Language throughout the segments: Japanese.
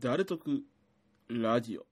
誰得ラジオ。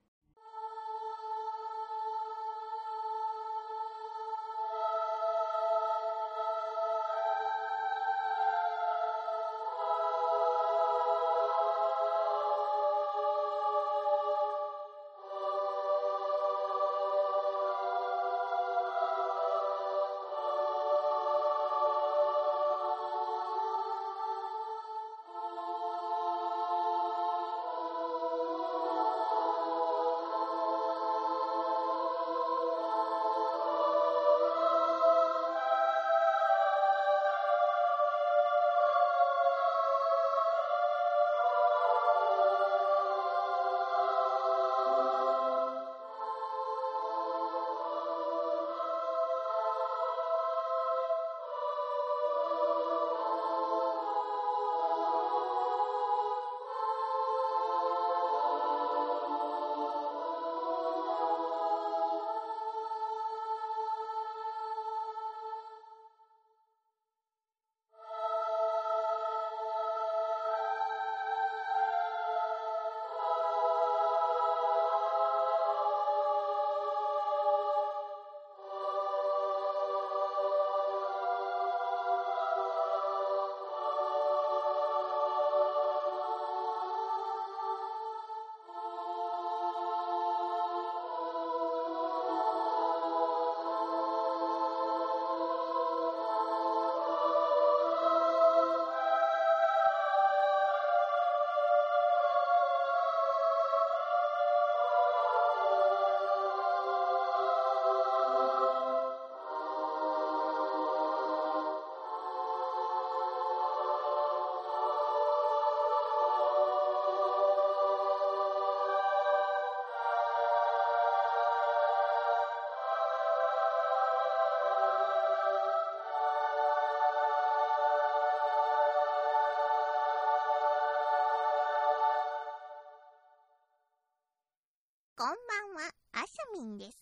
は、あしゃみんです。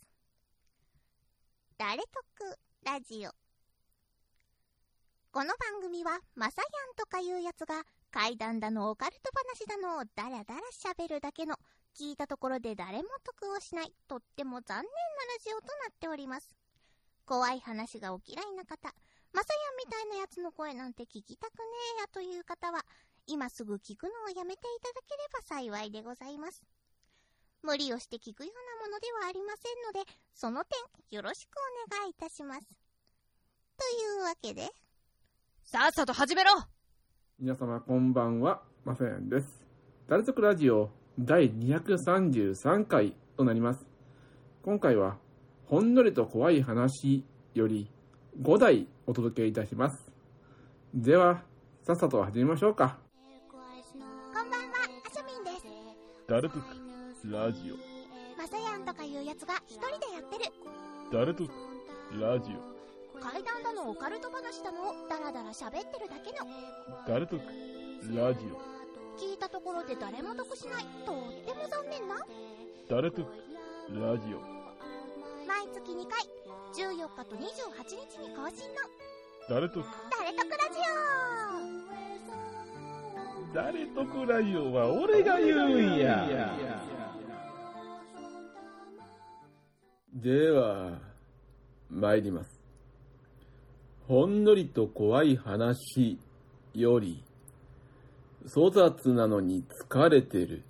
誰得ラジオ。この番組は、まさやんとかいうやつが、怪談だのオカルト話だのをダラダラ喋るだけの、聞いたところで誰も得をしない、とっても残念なラジオとなっております。怖い話がお嫌いな方、まさやんみたいなやつの声なんて聞きたくねえやという方は、今すぐ聞くのをやめていただければ幸いでございます。無理をして聞くようなものではありませんので、その点よろしくお願いいたします。というわけで、さっさと始めろ皆様こんばんは、まさやんです。誰得ラジオ第233回となります。今回は、ほんのりと怖い話より5台お届けいたします。では、さっさと始めましょうか。こんばんは、あしゃみんです。誰得ラジまさやんとかいうやつが一人でやってる。オ誰得ラジ怪談だのオカルト話だのをダラダラ喋ってるだけの、オ誰得ラジオ。聞いたところで誰も得しない、とっても残念な、誰得ラジオ。毎月2回、14日と28日に更新の、誰得誰得ラジ誰得ラジオは俺が言うんやでは、参ります。ほんのりと怖い話より、粗雑なのに疲れてる。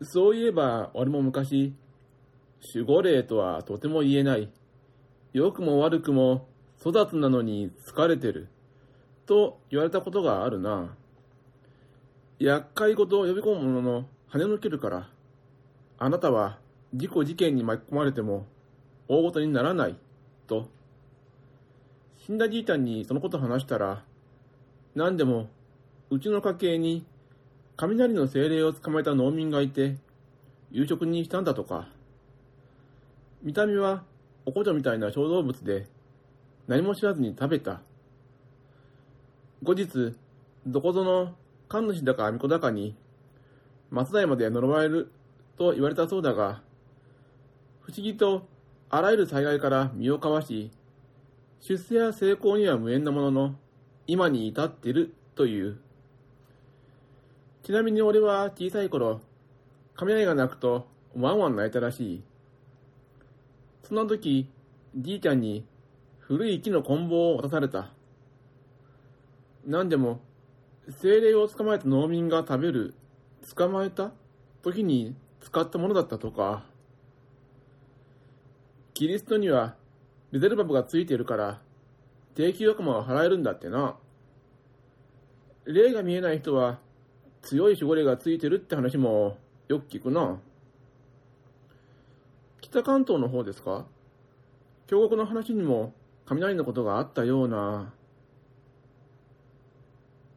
そういえば、俺も昔、守護霊とはとても言えない。良くも悪くも粗雑なのに疲れてる。と言われたことがあるな。厄介事を呼び込むものの跳ね抜けるから、あなたは事故事件に巻き込まれても大事にならない、と。死んだじいちゃんにそのこと話したら、何でも、うちの家系に雷の精霊を捕まえた農民がいて、夕食にしたんだとか。見た目はおこちょみたいな小動物で、何も知らずに食べた。後日、どこぞの神主だか巫女だかに、松代まで呪われると言われたそうだが、不思議とあらゆる災害から身をかわし、出世や成功には無縁なものの、今に至っているという。ちなみに俺は小さい頃、雷が鳴くとワンワン泣いたらしい。そんな時、じいちゃんに古い木の棍棒を渡された。何でも、精霊を捕まえた農民が食べる、捕まえた時に使ったものだったとか。キリストにはレゼルバブがついているから、定期悪魔は払えるんだってな。霊が見えない人は強い守護霊がついてるって話もよく聞くな。北関東の方ですか？京極の話にも雷のことがあったような。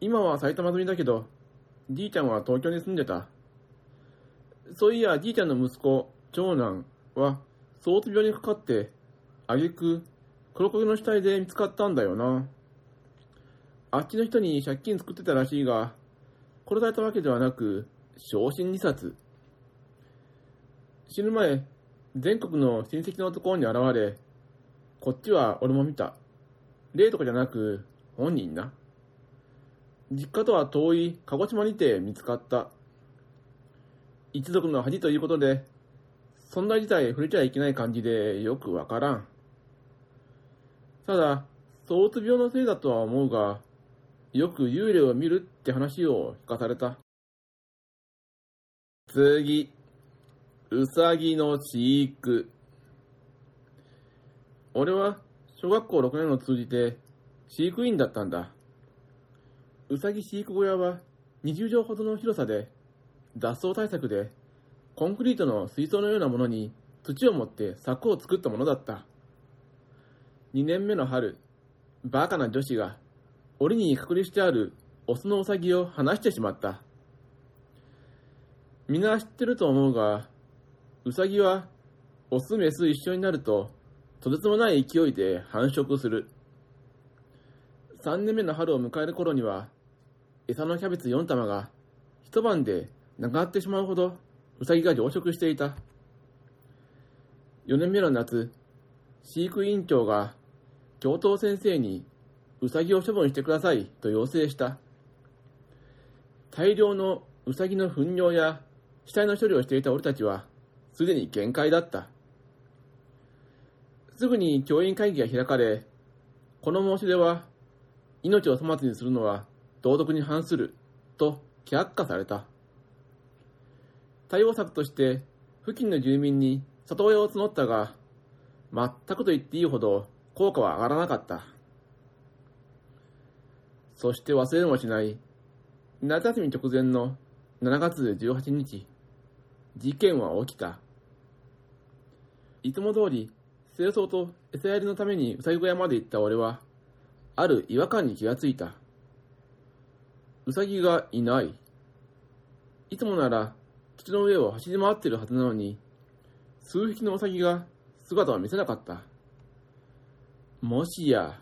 今は埼玉住みだけど、じいちゃんは東京に住んでた。そういや、じいちゃんの息子、長男は、相つ病にかかって、あげく、黒焦げの死体で見つかったんだよな。あっちの人に借金作ってたらしいが、殺されたわけではなく、昇進二冊。死ぬ前、全国の親戚のところに現れ、こっちは俺も見た。霊とかじゃなく、本人な。実家とは遠い鹿児島にて見つかった。一族の恥ということで、存在自体触れちゃいけない感じでよくわからん。ただ、躁うつ病のせいだとは思うが、よく幽霊を見るって話を聞かされた。次、うさぎの飼育。俺は小学校6年を通じて飼育員だったんだ。うさぎ飼育小屋は20畳ほどの広さで、脱走対策で、コンクリートの水槽のようなものに土を持って柵を作ったものだった。2年目の春、バカな女子が檻に隔離してあるオスのウサギを離してしまった。みんな知ってると思うが、ウサギはオスメス一緒になるととてつもない勢いで繁殖する。3年目の春を迎える頃には、餌のキャベツ4玉が一晩でなくなってしまうほどウサギが増殖していた。4年目の夏、飼育委員長が教頭先生にウサギを処分してくださいと要請した。大量のウサギの糞尿や死体の処理をしていた俺たちは、すでに限界だった。すぐに教員会議が開かれ、この申し出は、命を粗末にするのは道徳に反する、と却下された。対応策として、付近の住民に里親を募ったが、全くと言っていいほど効果は上がらなかった。そして忘れもしない、夏休み直前の7月18日、事件は起きた。いつも通り、清掃と餌やりのためにうさぎ小屋まで行った俺は、ある違和感に気がついた。うさぎがいない。いつもなら、土の上を走り回っているはずなのに、数匹のうさぎが姿を見せなかった。もしや、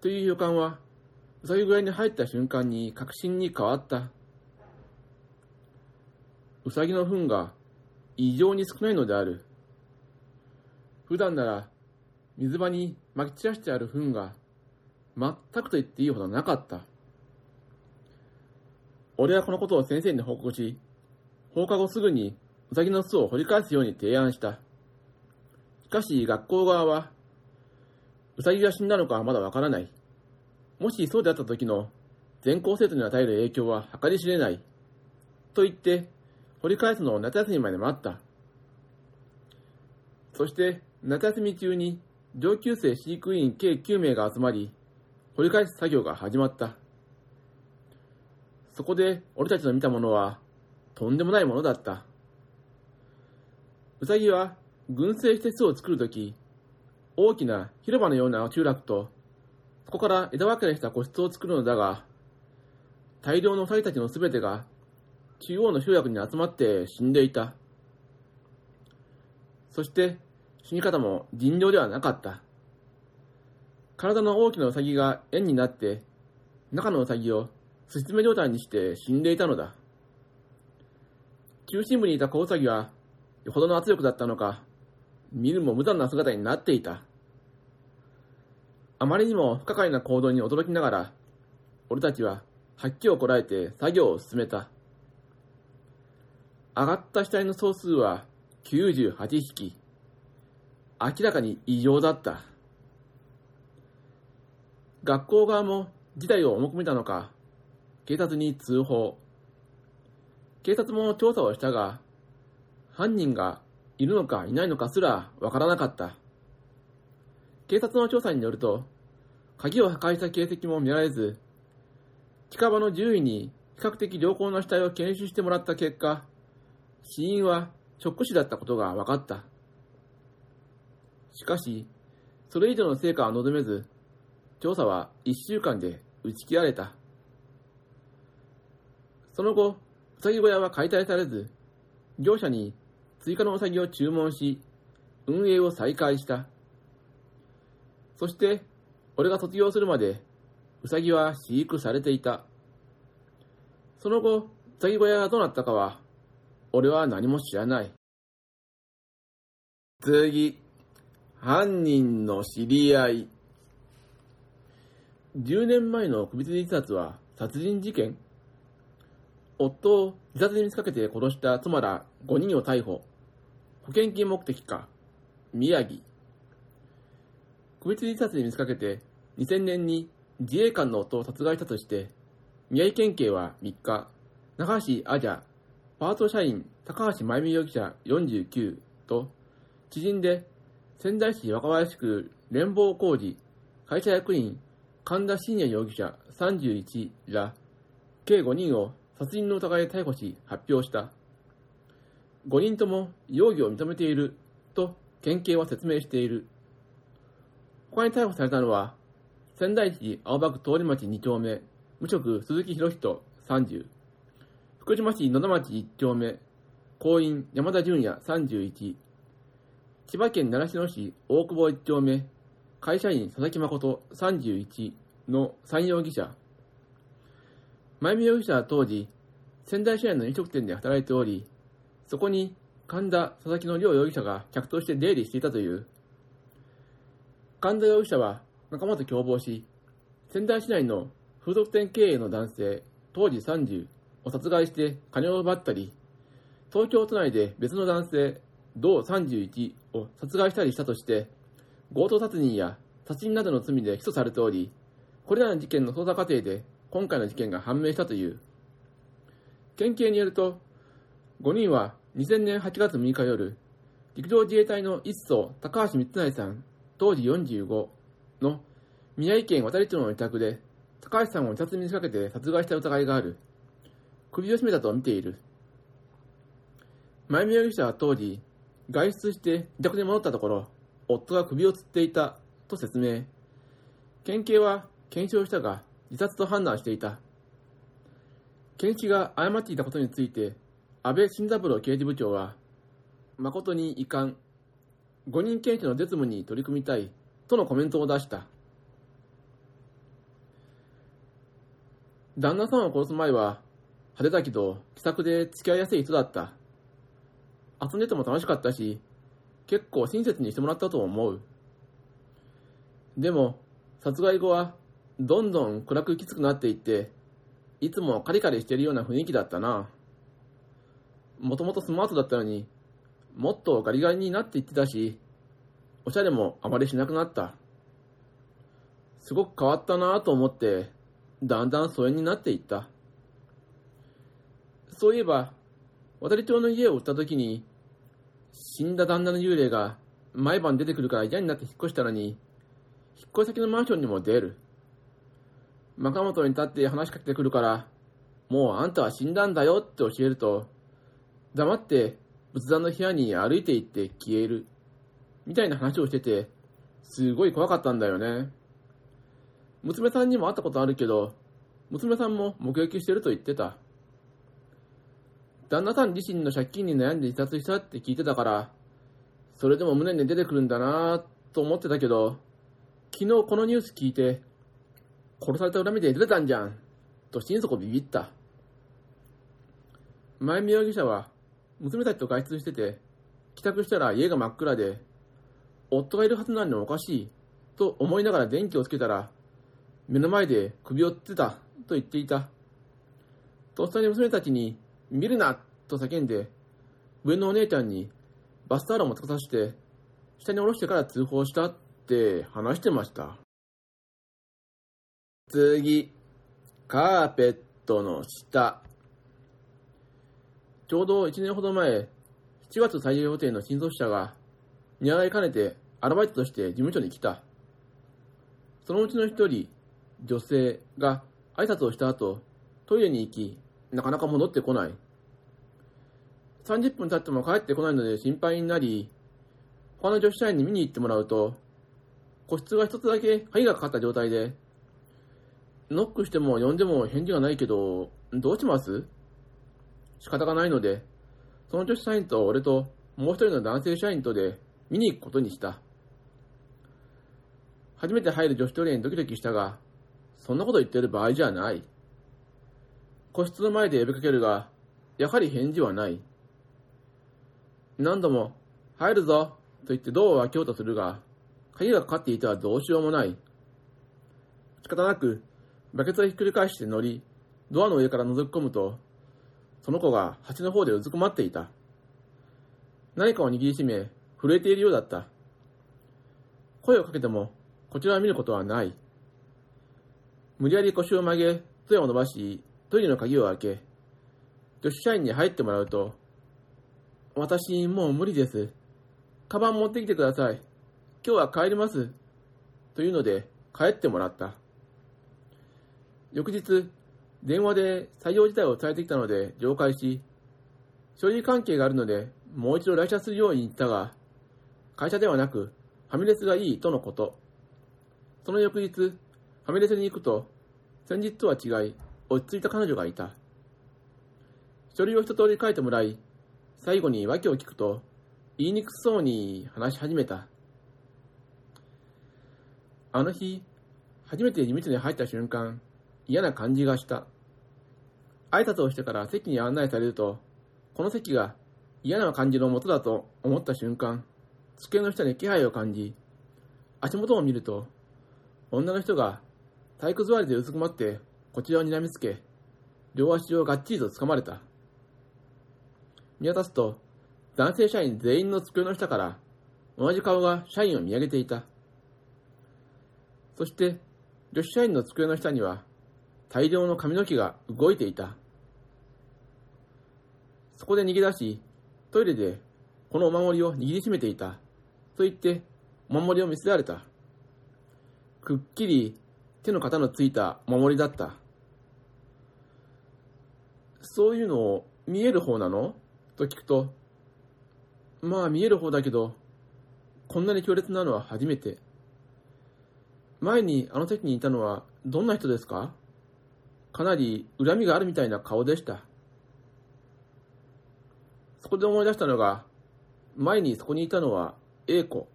という予感は、うさぎ小屋に入った瞬間に確信に変わった。うさぎの糞が異常に少ないのである。普段なら水場に撒き散らしてある糞が全くと言っていいほどなかった。俺はこのことを先生に報告し、放課後すぐにうさぎの巣を掘り返すように提案した。しかし学校側は、うさぎが死んだのかはまだわからない。もしそうであった時の全校生徒に与える影響は計り知れない。と言って、掘り返すのを夏休みまで待った。そして、夏休み中に上級生飼育員計9名が集まり、掘り返す作業が始まった。そこで俺たちの見たものは、とんでもないものだった。うさぎは群生して巣を作るとき、大きな広場のような集落と、そこから枝分かれした個室を作るのだが、大量のウサギたちのすべてが、中央の集落に集まって死んでいた。そして、死に方も尋常ではなかった。体の大きなウサギが円になって、中のウサギをすし詰め状態にして死んでいたのだ。中心部にいた子ウサギは、よほどの圧力だったのか、見るも無残な姿になっていた。あまりにも不可解な行動に驚きながら、俺たちは、吐きをこらえて作業を進めた。上がった死体の総数は98匹。明らかに異常だった。学校側も事態を重く見たのか、警察に通報。警察も調査をしたが、犯人がいるのかいないのかすらわからなかった。警察の調査によると、鍵を破壊した形跡も見られず、近場の獣医に比較的良好な死体を検出してもらった結果、死因はショック死だったことが分かった。しかし、それ以上の成果は望めず、調査は1週間で打ち切られた。その後、うさぎ小屋は解体されず、業者に追加のうさぎを注文し、運営を再開した。そして、俺が卒業するまで、うさぎは飼育されていた。その後、うさぎ小屋がどうなったかは、俺は何も知らない。次、犯人の知り合い。10年前の首吊り自殺は殺人事件？夫を自殺に見せかけて殺した妻ら5人を逮捕。保険金目的か。宮城。首吊自殺に見せかけて2000年に自衛官の夫を殺害したとして、宮城県警は3日、中橋アジャ、パート社員高橋真由美容疑者49と、知人で仙台市若林区連邦工事会社役員神田信也容疑者31ら計5人を殺人の疑いで逮捕し発表した。5人とも容疑を認めていると県警は説明している。他に逮捕されたのは、仙台市青葉区通り町2丁目、無職鈴木博人30、福島市野田町1丁目、行員山田純也31、千葉県習志野市大久保1丁目、会社員佐々木誠31の3容疑者。前見容疑者は当時、仙台市内の飲食店で働いており、そこに神田、佐々木の両容疑者が客として出入りしていたという。神田容疑者は仲間と共謀し、仙台市内の風俗店経営の男性、当時30を殺害して金を奪ったり、東京都内で別の男性、同31を殺害したりしたとして、強盗殺人や殺人などの罪で起訴されており、これらの事件の捜査過程で今回の事件が判明したという。県警によると、5人は2000年8月6日夜、陸上自衛隊の一曹高橋光成さん、当時45の宮城県渡里町の自宅で、高橋さんを自殺に見せかけて殺害した疑いがある。首を絞めたと見ている。前見容疑者は当時、外出して自宅に戻ったところ、夫が首を吊っていたと説明。県警は検証したが、自殺と判断していた。検視が誤っていたことについて、安倍晋三郎刑事部長は、誠に遺憾、5人検視の絶務に取り組みたいとのコメントを出した。旦那さんを殺す前は、派手だけど気さくで付き合いやすい人だった。遊んでても楽しかったし、結構親切にしてもらったと思う。でも、殺害後は、どんどん暗くきつくなっていって、いつもカリカリしてるような雰囲気だったな。もともとスマートだったのに、もっとガリガリになっていってたし、おしゃれもあまりしなくなった。すごく変わったなぁと思って、だんだん疎遠になっていった。そういえば、渡り町の家を売った時に、死んだ旦那の幽霊が毎晩出てくるから嫌になって引っ越したのに、引っ越し先のマンションにも出る。中本に立って話しかけてくるから、もうあんたは死んだんだよって教えると、黙って仏壇の部屋に歩いて行って消える。みたいな話をしてて、すごい怖かったんだよね。娘さんにも会ったことあるけど、娘さんも目撃してると言ってた。旦那さん自身の借金に悩んで自殺したって聞いてたから、それでも無念で出てくるんだなぁと思ってたけど、昨日このニュース聞いて、殺された恨みで出てたんじゃん、と心底ビビった。前見容疑者は、娘たちと外出してて、帰宅したら家が真っ暗で、夫がいるはずなのにおかしい、と思いながら電気をつけたら、目の前で首をつってた、と言っていた。とっさに娘たちに、見るなと叫んで、上のお姉ちゃんにバスタオルを持ってこさせて、下に下ろしてから通報したって話してました。次、カーペットの下。ちょうど1年ほど前、7月採用予定の新卒者が、見習いかねてアルバイトとして事務所に来た。そのうちの一人、女性が挨拶をした後、トイレに行き、なかなか戻ってこない。30分経っても帰ってこないので心配になり、他の女子社員に見に行ってもらうと、個室が一つだけ鍵がかかった状態で、ノックしても呼んでも返事がないけど、どうします？仕方がないので、その女子社員と俺ともう一人の男性社員とで見に行くことにした。初めて入る女子トイレにドキドキしたが、そんなこと言ってる場合じゃない。個室の前で呼びかけるが、やはり返事はない。何度も、入るぞと言ってドアを開けようとするが、鍵がかかっていてはどうしようもない。仕方なく、バケツをひっくり返して乗り、ドアの上から覗き込むと、その子が端の方でうずくまっていた。何かを握りしめ、震えているようだった。声をかけても、こちらを見ることはない。無理やり腰を曲げ、杖を伸ばし、トイレの鍵を開け、女子社員に入ってもらうと、私、もう無理です。カバン持ってきてください。今日は帰ります。というので、帰ってもらった。翌日、電話で採用自体を伝えてきたので、了解し、所有関係があるので、もう一度来社するように言ったが、会社ではなく、ファミレスがいいとのこと。その翌日、ファミレスに行くと、先日とは違い、落ち着いた彼女がいた。書類を一通り書いてもらい、最後に訳を聞くと、言いにくそうに話し始めた。あの日、初めて事務所に入った瞬間、嫌な感じがした。挨拶をしてから席に案内されると、この席が嫌な感じの元だと思った瞬間、机の下に気配を感じ、足元を見ると、女の人が体育座りでうずくまってこちらを睨みつけ、両足をがっちりと掴まれた。見渡すと、男性社員全員の机の下から同じ顔が社員を見上げていた。そして、女子社員の机の下には大量の髪の毛が動いていた。そこで逃げ出し、トイレでこのお守りを握りしめていた。と言って、お守りを見せられた。くっきり手の型のついたお守りだった。そういうのを見える方なの？と聞くと、まあ見える方だけど、こんなに強烈なのは初めて。前にあの席にいたのはどんな人ですか？かなり恨みがあるみたいな顔でした。そこで思い出したのが、前にそこにいたのは A 子。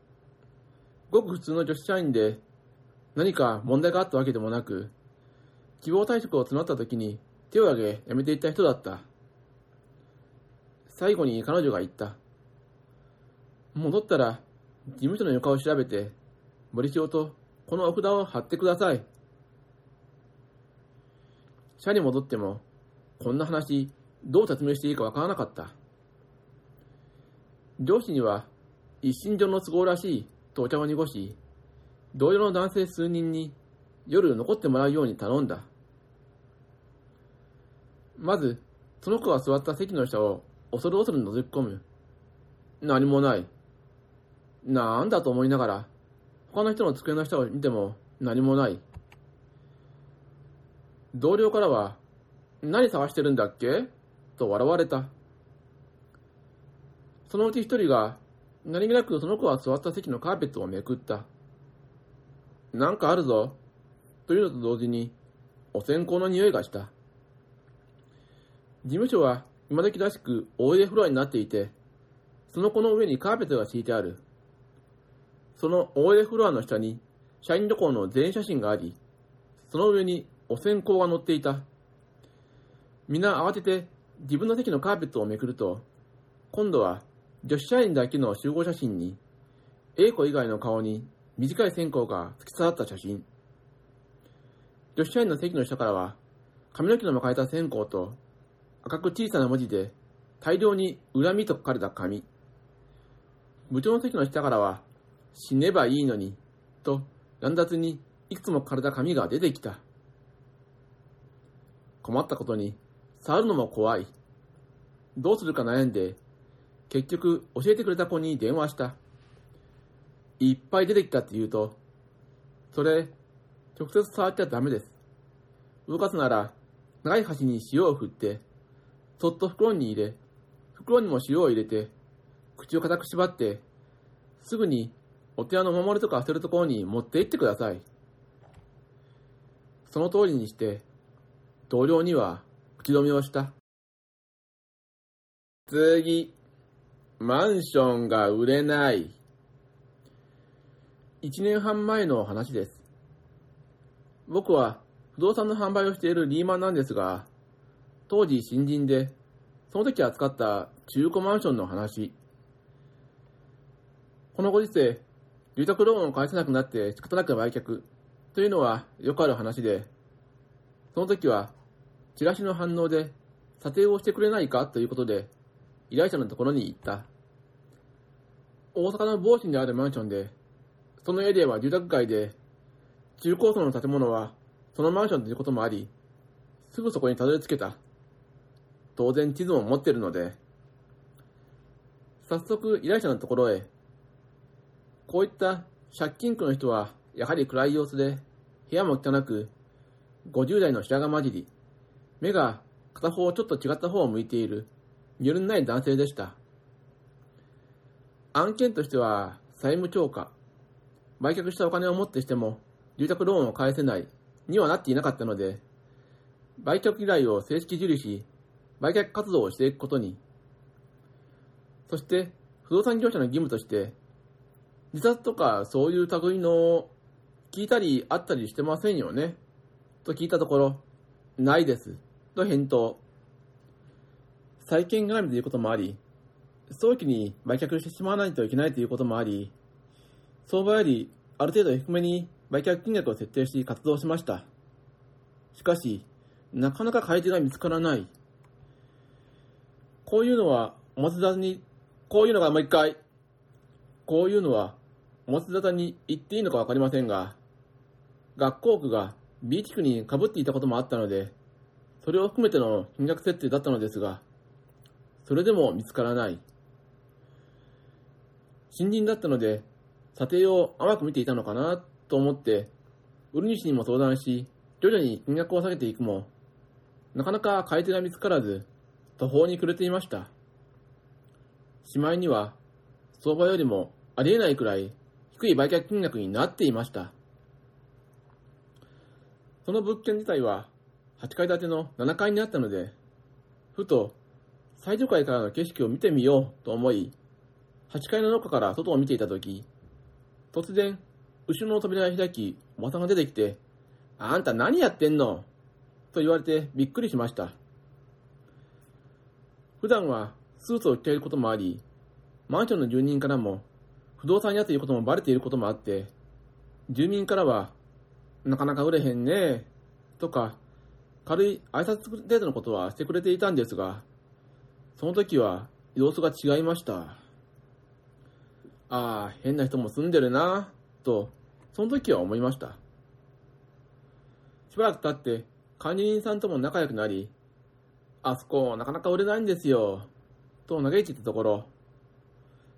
ごく普通の女子社員で、何か問題があったわけでもなく、希望退職を募った時に手を挙げ辞めていった人だった。最後に彼女が言った。戻ったら、事務所の床を調べて、森塩とこのお札を貼ってください。社に戻っても、こんな話、どう説明していいかわからなかった。上司には、一身上の都合らしいとお茶を濁し、同僚の男性数人に夜残ってもらうように頼んだ。まず、その子が座った席の下を恐る恐る覗き込む。何もない。なんだと思いながら、他の人の机の下を見ても何もない。同僚からは、何探してるんだっけ？と笑われた。そのうち一人が、何気なくその子が座った席のカーペットをめくった。なんかあるぞ。というのと同時に、お線香の匂いがした。事務所は今時らしく OA フロアになっていて、その子の上にカーペットが敷いてある。その OA フロアの下に社員旅行の全員写真があり、その上にお線香が乗っていた。皆慌てて自分の席のカーペットをめくると、今度は女子社員だけの集合写真に、A 子以外の顔に短い線香が突き刺さった写真。女子社員の席の下からは、髪の毛の巻かれた線香と赤く小さな文字で、大量に恨みと書かれた紙。部長の席の下からは、死ねばいいのに、と乱雑にいくつも書かれた紙が出てきた。困ったことに、触るのも怖い。どうするか悩んで、結局教えてくれた子に電話した。いっぱい出てきたって言うと、それ、直接触っちゃダメです。動かすなら、長い端に塩を振って、そっと袋に入れ、袋にも塩を入れて、口を固く縛って、すぐにお手屋の守りとか捨てるところに持って行ってください。その通りにして、同僚には口止めをした。次、マンションが売れない。一年半前の話です。僕は不動産の販売をしているリーマンなんですが、当時新人で、その時扱った中古マンションの話。このご時世、住宅ローンを返せなくなって仕方なく売却というのはよくある話で、その時はチラシの反応で査定をしてくれないかということで依頼者のところに行った。大阪の某市にあるマンションで、そのエリアは住宅街で、中高層の建物はそのマンションということもあり、すぐそこにたどり着けた。当然地図も持ってるので、早速依頼者のところへ、こういった借金区の人はやはり暗い様子で、部屋も汚く、50代の白髪混じり、目が片方ちょっと違った方を向いている、見るない男性でした。案件としては債務超過、売却したお金をもってしても住宅ローンを返せないにはなっていなかったので、売却依頼を正式受理し、売却活動をしていくことに。そして、不動産業者の義務として、自殺とかそういう類の聞いたりあったりしてませんよねと聞いたところ、ないです。と返答。債権絡みということもあり、早期に売却してしまわないといけないということもあり、相場よりある程度低めに売却金額を設定し活動しました。しかし、なかなか買い手が見つからない。こういうのは、表立に、こういうのがもう一回、こういうのは、表立に言っていいのかわかりませんが、学校区が B 地区に被っていたこともあったので、それを含めての金額設定だったのですが、それでも見つからない。新人だったので、査定を甘く見ていたのかなと思って、売り主にも相談し、徐々に金額を下げていくも、なかなか買い手が見つからず、途方に暮れていました。しまいには、相場よりもありえないくらい低い売却金額になっていました。その物件自体は8階建ての7階にあったので、ふと最上階からの景色を見てみようと思い、8階の中から外を見ていたとき、突然、後ろの扉が開き、おばさんが出てきて、あんた何やってんの？と言われてびっくりしました。普段はスーツを着ていることもあり、マンションの住人からも不動産屋ということもバレていることもあって、住民からは、なかなか売れへんねとか、軽い挨拶程度のことはしてくれていたんですが、その時は様子が違いました。ああ、変な人も住んでるなと、その時は思いました。しばらく経って、管理人さんとも仲良くなり、あそこなかなか売れないんですよ、と嘆いていたところ、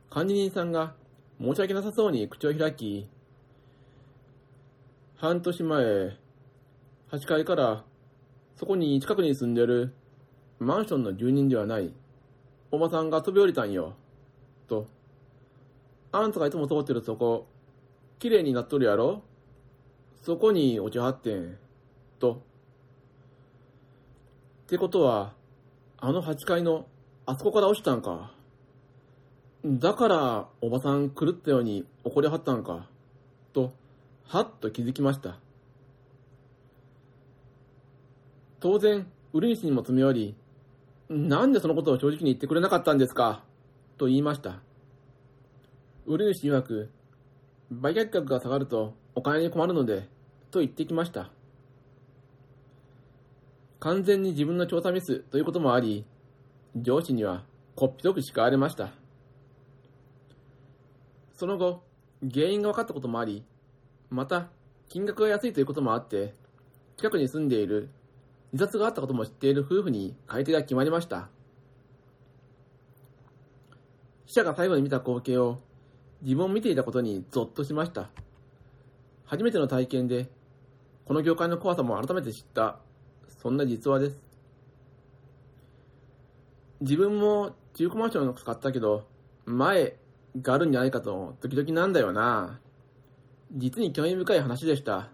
管理人さんが申し訳なさそうに口を開き、半年前、8階からそこに近くに住んでるマンションの住人ではないおばさんが飛び降りたんよ、と。あんたがいつも通ってるそこ、綺麗になっとるやろ？そこに落ちはってん、と。ってことは、あの8階のあそこから落ちたんか？だから、おばさん狂ったように怒りはったんか？と、はっと気づきました。当然、売り主にも詰め寄り、なんでそのことを正直に言ってくれなかったんですか？と言いました。売り主曰く、売却額が下がるとお金に困るので、と言ってきました。完全に自分の調査ミスということもあり、上司にはこっぴどく叱られました。その後、原因が分かったこともあり、また、金額が安いということもあって、近くに住んでいる自殺があったことも知っている夫婦に買い手が決まりました。記者が最後に見た光景を自分を見ていたことにゾッとしました。初めての体験で、この業界の怖さも改めて知った、そんな実話です。自分も中古マンションを買ったけど、前があるんじゃないかと時々なんだよな。実に興味深い話でした。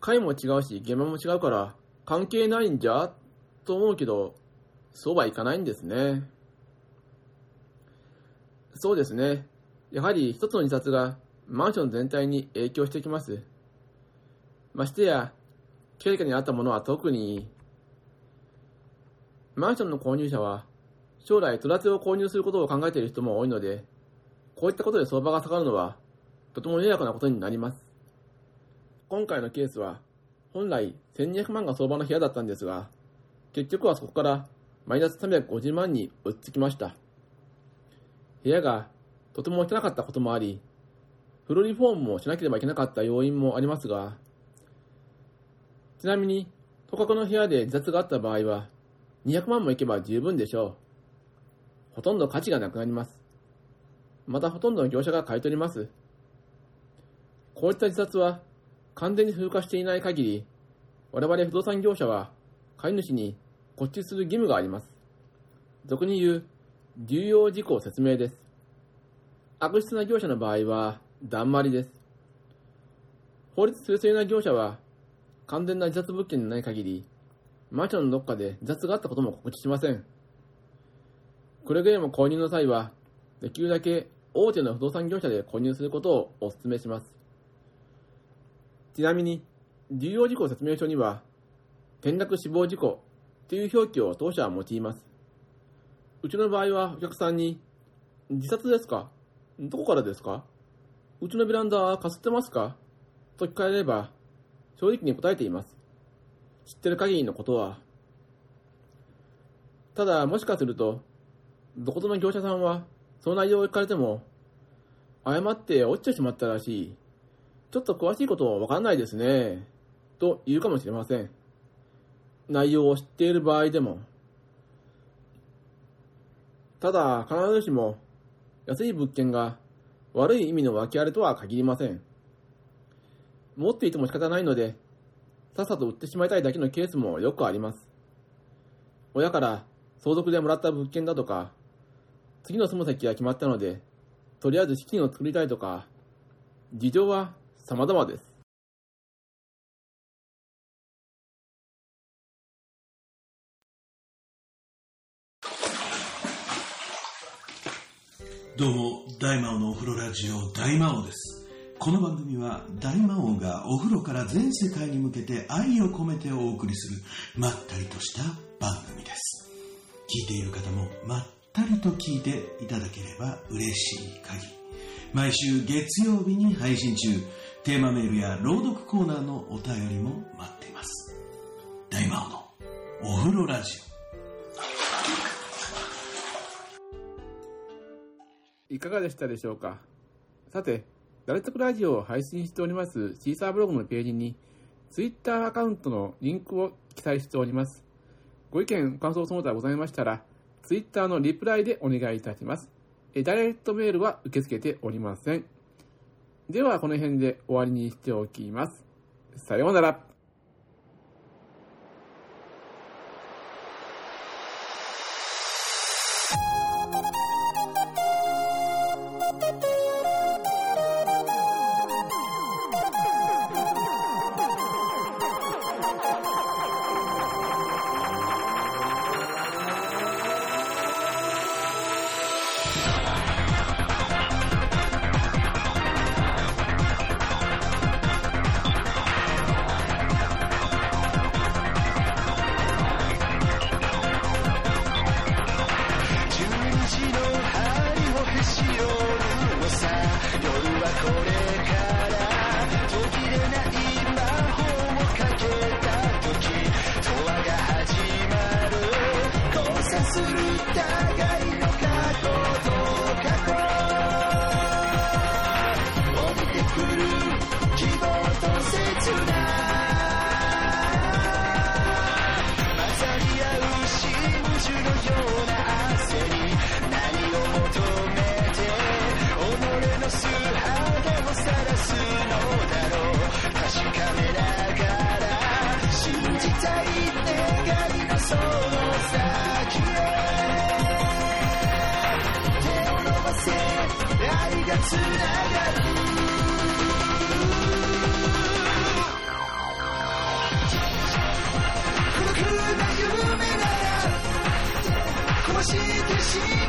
回も違うし、現場も違うから、関係ないんじゃと思うけど、そうはいかないんですね。そうですね。やはり一つの自殺がマンション全体に影響してきます。ましてや、経過にあったものは特に、マンションの購入者は、将来トラスを購入することを考えている人も多いので、こういったことで相場が下がるのは、とても迷惑なことになります。今回のケースは、本来1200万が相場の部屋だったんですが、結局はそこからマイナス350万に追いつきました。部屋がとても汚かったこともあり、フルリフォームもしなければいけなかった要因もありますが、ちなみに、都格の部屋で自殺があった場合は、200万もいけば十分でしょう。ほとんど価値がなくなります。またほとんどの業者が買い取ります。こういった自殺は完全に風化していない限り、我々不動産業者は買い主に固執する義務があります。俗に言う、重要事項説明です。悪質な業者の場合は、だんまりです。法律推正な業者は、完全な自殺物件でない限り、マンションのどっかで自殺があったことも告知しません。くれぐれも購入の際は、できるだけ大手の不動産業者で購入することをお勧めします。ちなみに、重要事項説明書には、転落死亡事故という表記を当社は用います。うちの場合はお客さんに、自殺ですか？どこからですか？うちのベランダかすってますか？と聞かれれば、正直に答えています。知ってる限りのことは。ただ、もしかすると、どことの業者さんは、その内容を聞かれても、誤って落ちてしまったらしい。ちょっと詳しいことはわかんないですね。と言うかもしれません。内容を知っている場合でも。ただ、必ずしも、安い物件が悪い意味の訳ありとは限りません。持っていても仕方ないので、さっさと売ってしまいたいだけのケースもよくあります。親から相続でもらった物件だとか、次の住む先が決まったので、とりあえず資金を作りたいとか、事情は様々です。どうも、大魔王のお風呂ラジオ大魔王です。この番組は大魔王がお風呂から全世界に向けて愛を込めてお送りするまったりとした番組です。聞いている方もまったりと聞いていただければ嬉しい限り。毎週月曜日に配信中、テーマメールや朗読コーナーのお便りも待っています。大魔王のお風呂ラジオ。いかがでしたでしょうか？さて、ダレトクラジオを配信しておりますシーサーブログのページに、Twitter アカウントのリンクを記載しております。ご意見、感想その他ございましたら、Twitter のリプライでお願いいたします。えダイレクトメールは受け付けておりません。では、この辺で終わりにしておきます。さようなら。し